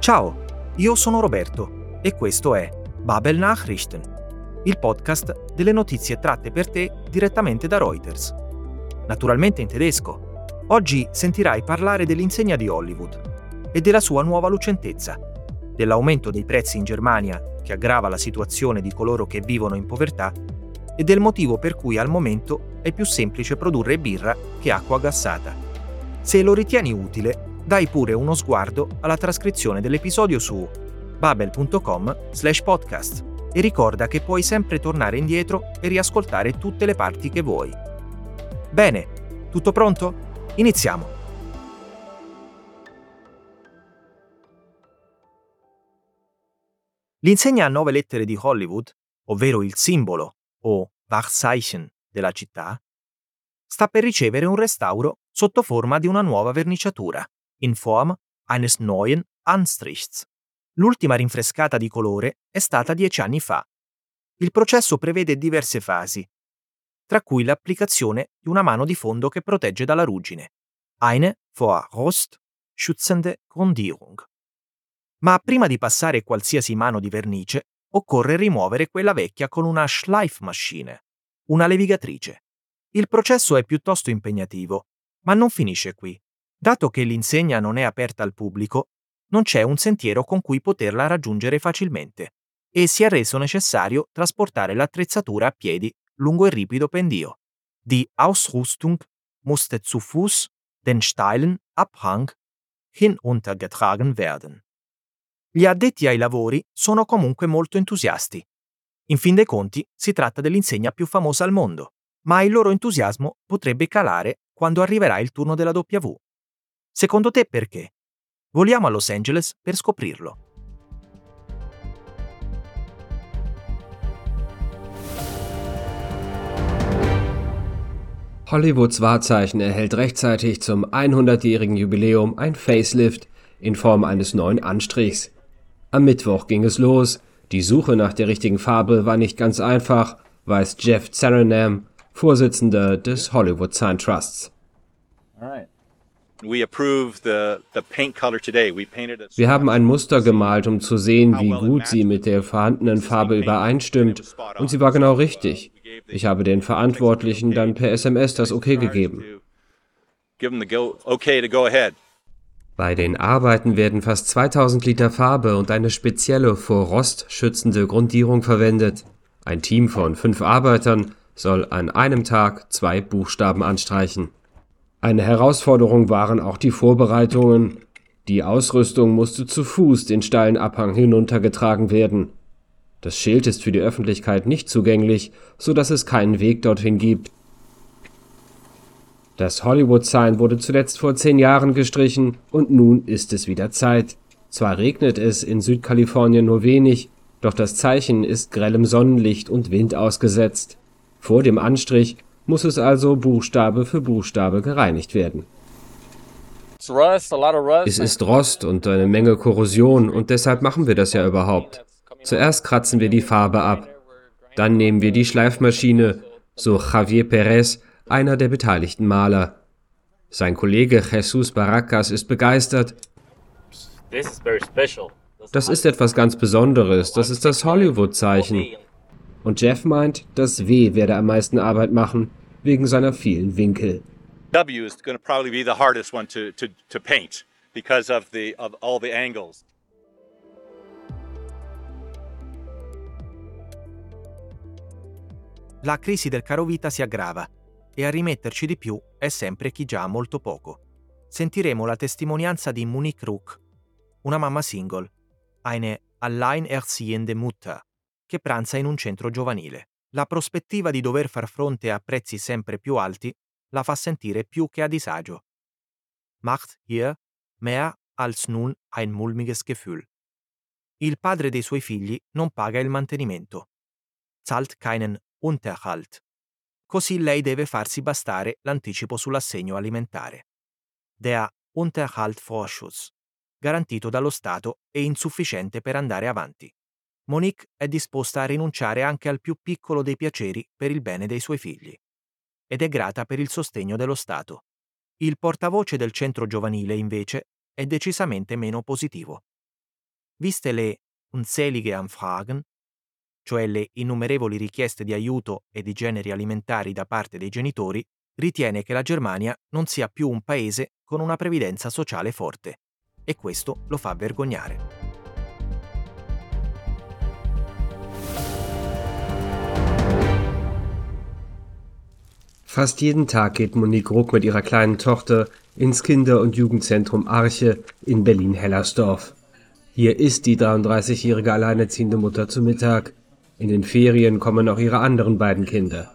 Ciao, io sono Roberto e questo è Babel Nachrichten, il podcast delle notizie tratte per te direttamente da Reuters. Naturalmente in tedesco. Oggi sentirai parlare dell'insegna di Hollywood e della sua nuova lucentezza, dell'aumento dei prezzi in Germania che aggrava la situazione di coloro che vivono in povertà e del motivo per cui al momento è più semplice produrre birra che acqua gassata. Se lo ritieni utile, dai pure uno sguardo alla trascrizione dell'episodio su babel.com/podcast e ricorda che puoi sempre tornare indietro e riascoltare tutte le parti che vuoi. Bene, tutto pronto? Iniziamo! L'insegna a nove lettere di Hollywood, ovvero il simbolo o Wachzeichen della città, sta per ricevere un restauro sotto forma di una nuova verniciatura, in form eines neuen Anstrichs. L'ultima rinfrescata di colore è stata dieci anni fa. Il processo prevede diverse fasi, tra cui l'applicazione di una mano di fondo che protegge dalla ruggine, eine vor Rost schützende Grundierung. Ma prima di passare qualsiasi mano di vernice, occorre rimuovere quella vecchia con una Schleifmaschine, una levigatrice. Il processo è piuttosto impegnativo, ma non finisce qui. Dato che l'insegna non è aperta al pubblico, non c'è un sentiero con cui poterla raggiungere facilmente e si è reso necessario trasportare l'attrezzatura a piedi lungo il ripido pendio. Die Ausrüstung musste zu Fuß den steilen Abhang hinuntergetragen werden. Gli addetti ai lavori sono comunque molto entusiasti. In fin dei conti si tratta dell'insegna più famosa al mondo, ma il loro entusiasmo potrebbe calare quando arriverà il turno della W. Secondo te perché? Voliamo a Los Angeles per scoprirlo. Hollywoods Wahrzeichen erhält rechtzeitig zum 100-jährigen Jubiläum ein Facelift in Form eines neuen Anstrichs. Am Mittwoch ging es los. Die Suche nach der richtigen Farbe war nicht ganz einfach, weiß Jeff Zaranam, Vorsitzender des Hollywood Sign Trusts. Wir haben ein Muster gemalt, um zu sehen, wie gut sie mit der vorhandenen Farbe übereinstimmt, und sie war genau richtig. Ich habe den Verantwortlichen dann per SMS das Okay gegeben. Bei den Arbeiten werden fast 2000 Liter Farbe und eine spezielle vor Rost schützende Grundierung verwendet. Ein Team von fünf Arbeitern soll an einem Tag zwei Buchstaben anstreichen. Eine Herausforderung waren auch die Vorbereitungen. Die Ausrüstung musste zu Fuß den steilen Abhang hinuntergetragen werden. Das Schild ist für die Öffentlichkeit nicht zugänglich, so dass es keinen Weg dorthin gibt. Das Hollywood-Sign wurde zuletzt vor zehn Jahren gestrichen und nun ist es wieder Zeit. Zwar regnet es in Südkalifornien nur wenig, doch das Zeichen ist grellem Sonnenlicht und Wind ausgesetzt. Vor dem Anstrich muss es also Buchstabe für Buchstabe gereinigt werden. Es ist Rost und eine Menge Korrosion und deshalb machen wir das ja überhaupt. Zuerst kratzen wir die Farbe ab, dann nehmen wir die Schleifmaschine, so Javier Perez, einer der beteiligten Maler. Sein Kollege Jesus Baracas ist begeistert. Das ist etwas ganz Besonderes, das ist das Hollywood-Zeichen. Und Jeff meint, das W werde am meisten Arbeit machen, wegen seiner vielen Winkel. W is going to probably be the hardest one to, to, to paint because of, the, of all the angles. La crisi del caro vita si aggrava e a rimetterci di più è sempre chi già ha molto poco. Sentiremo la testimonianza di Monique Rook, una mamma single, eine alleinerziehende Mutter, che pranza in un centro giovanile. La prospettiva di dover far fronte a prezzi sempre più alti la fa sentire più che a disagio. Macht hier mehr als nun ein mulmiges Gefühl. Il padre dei suoi figli non paga il mantenimento. Zahlt keinen Unterhalt così lei deve farsi bastare l'anticipo sull'assegno alimentare. Der Unterhaltvorschuss, garantito dallo Stato e insufficiente per andare avanti. Monique è disposta a rinunciare anche al più piccolo dei piaceri per il bene dei suoi figli. Ed è grata per il sostegno dello Stato. Il portavoce del centro giovanile, invece, è decisamente meno positivo. viste le unzählige Anfragen, cioè le innumerevoli richieste di aiuto e di generi alimentari da parte dei genitori, ritiene che la Germania non sia più un paese con una previdenza sociale forte e questo lo fa vergognare. Fast jeden Tag geht Monique Ruck mit ihrer kleinen Tochter ins Kinder- und Jugendzentrum Arche in Berlin-Hellersdorf. Hier ist die 33-jährige alleinerziehende Mutter zu Mittag. In den Ferien kommen auch ihre anderen beiden Kinder.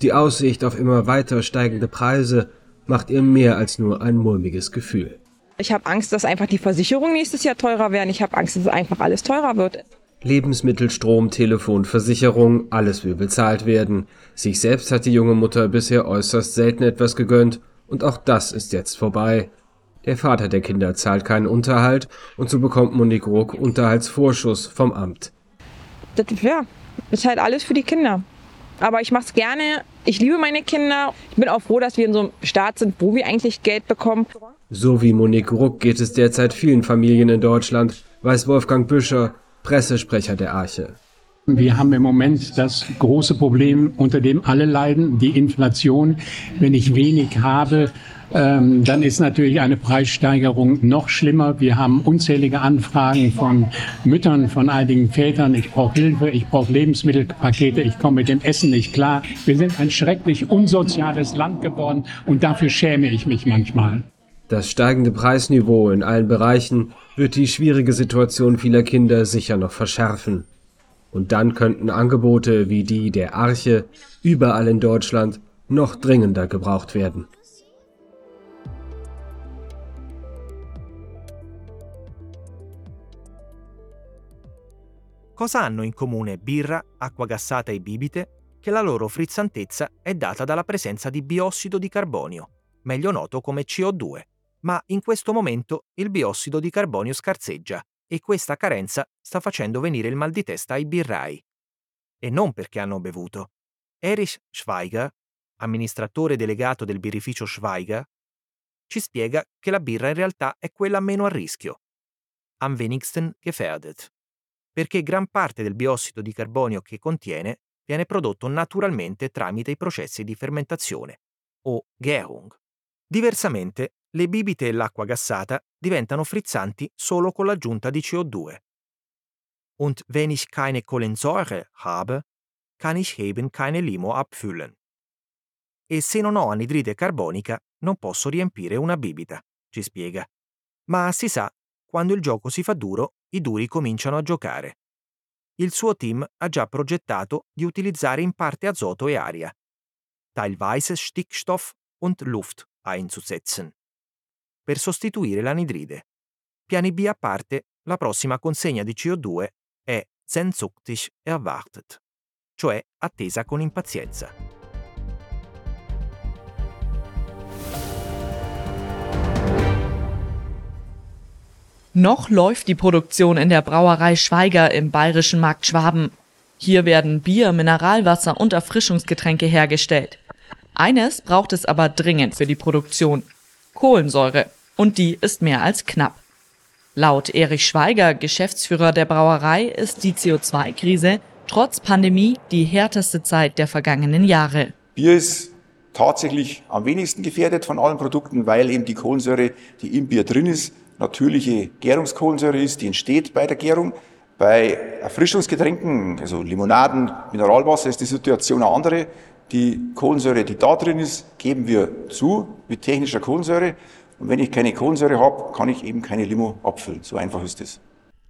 Die Aussicht auf immer weiter steigende Preise macht ihr mehr als nur ein mulmiges Gefühl. Ich habe Angst, dass einfach die Versicherungen nächstes Jahr teurer werden. Ich habe Angst, dass einfach alles teurer wird. Lebensmittel, Strom, Telefon, Versicherung, alles will bezahlt werden. Sich selbst hat die junge Mutter bisher äußerst selten etwas gegönnt und auch das ist jetzt vorbei. Der Vater der Kinder zahlt keinen Unterhalt und so bekommt Monique Ruck Unterhaltsvorschuss vom Amt. Das ja, ist halt alles für die Kinder. Aber ich mache es gerne. Ich liebe meine Kinder. Ich bin auch froh, dass wir in so einem Staat sind, wo wir eigentlich Geld bekommen. So wie Monique Ruck geht es derzeit vielen Familien in Deutschland, weiß Wolfgang Büscher, Pressesprecher der Arche. Wir haben im Moment das große Problem, unter dem alle leiden, die Inflation. Wenn ich wenig habe, ähm, dann ist natürlich eine Preissteigerung noch schlimmer. Wir haben unzählige Anfragen von Müttern, von einigen Vätern. Ich brauche Hilfe, ich brauche Lebensmittelpakete, ich komme mit dem Essen nicht klar. Wir sind ein schrecklich unsoziales Land geworden und dafür schäme ich mich manchmal. Das steigende Preisniveau in allen Bereichen wird die schwierige Situation vieler Kinder sicher noch verschärfen. Und dann könnten Angebote wie die der Arche überall in Deutschland noch dringender gebraucht werden. Cosa hanno in comune birra, acqua gassata e bibite? Che la loro frizzantezza è data dalla presenza di biossido di carbonio, meglio noto come CO2, ma in questo momento il biossido di carbonio scarseggia e questa carenza sta facendo venire il mal di testa ai birrai. E non perché hanno bevuto. Erich Schweiger, amministratore delegato del birrificio Schweiger, ci spiega che la birra in realtà è quella meno a rischio, am wenigsten gefährdet, perché gran parte del biossido di carbonio che contiene viene prodotto naturalmente tramite i processi di fermentazione, o Gärung. Diversamente, le bibite e l'acqua gassata diventano frizzanti solo con l'aggiunta di CO2. Und wenn ich keine Kohlensäure habe, kann ich eben keine Limo abfüllen. E se non ho anidride carbonica, non posso riempire una bibita, ci spiega. Ma si sa, quando il gioco si fa duro, i duri cominciano a giocare. Il suo team ha già progettato di utilizzare in parte azoto e aria, teilweise Stickstoff und Luft einzusetzen per sostituire l'anidride. Piani B a parte, la prossima consegna di CO2 è Zenzuktig erwartet, cioè attesa con impazienza. Noch läuft die Produktion in der Brauerei Schweiger im bayerischen Markt Schwaben. Hier werden Bier, Mineralwasser und Erfrischungsgetränke hergestellt. Eines braucht es aber dringend für die Produktion. Kohlensäure. Und die ist mehr als knapp. Laut Erich Schweiger, Geschäftsführer der Brauerei, ist die CO2-Krise trotz Pandemie die härteste Zeit der vergangenen Jahre. Bier ist tatsächlich am wenigsten gefährdet von allen Produkten, weil eben die Kohlensäure, die im Bier drin ist, natürliche Gärungskohlensäure ist, die entsteht bei der Gärung. Bei Erfrischungsgetränken, also Limonaden, Mineralwasser, ist die Situation eine andere. Die Kohlensäure, die da drin ist, geben wir zu mit technischer Kohlensäure. Und wenn ich keine Kohlensäure habe, kann ich eben keine Limo abfüllen. So einfach ist es.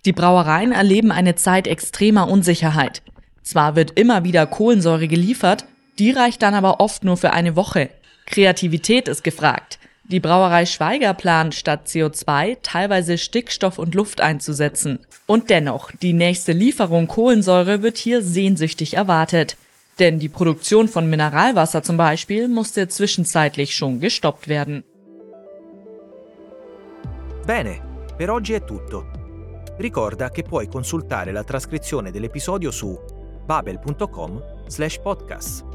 Die Brauereien erleben eine Zeit extremer Unsicherheit. Zwar wird immer wieder Kohlensäure geliefert, die reicht dann aber oft nur für eine Woche. Kreativität ist gefragt. Die Brauerei Schweiger plant statt CO2 teilweise Stickstoff und Luft einzusetzen. Und dennoch, die nächste Lieferung Kohlensäure wird hier sehnsüchtig erwartet. Denn die Produktion von Mineralwasser zum Beispiel musste zwischenzeitlich schon gestoppt werden. Bene, per oggi è tutto. Ricorda che puoi consultare la trascrizione dell'episodio su babel.com slash podcast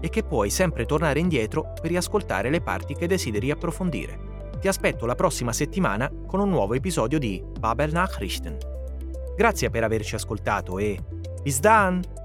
e che puoi sempre tornare indietro per riascoltare le parti che desideri approfondire. ti aspetto la prossima settimana con un nuovo episodio di Babel Nachrichten. Grazie per averci ascoltato e bis dann!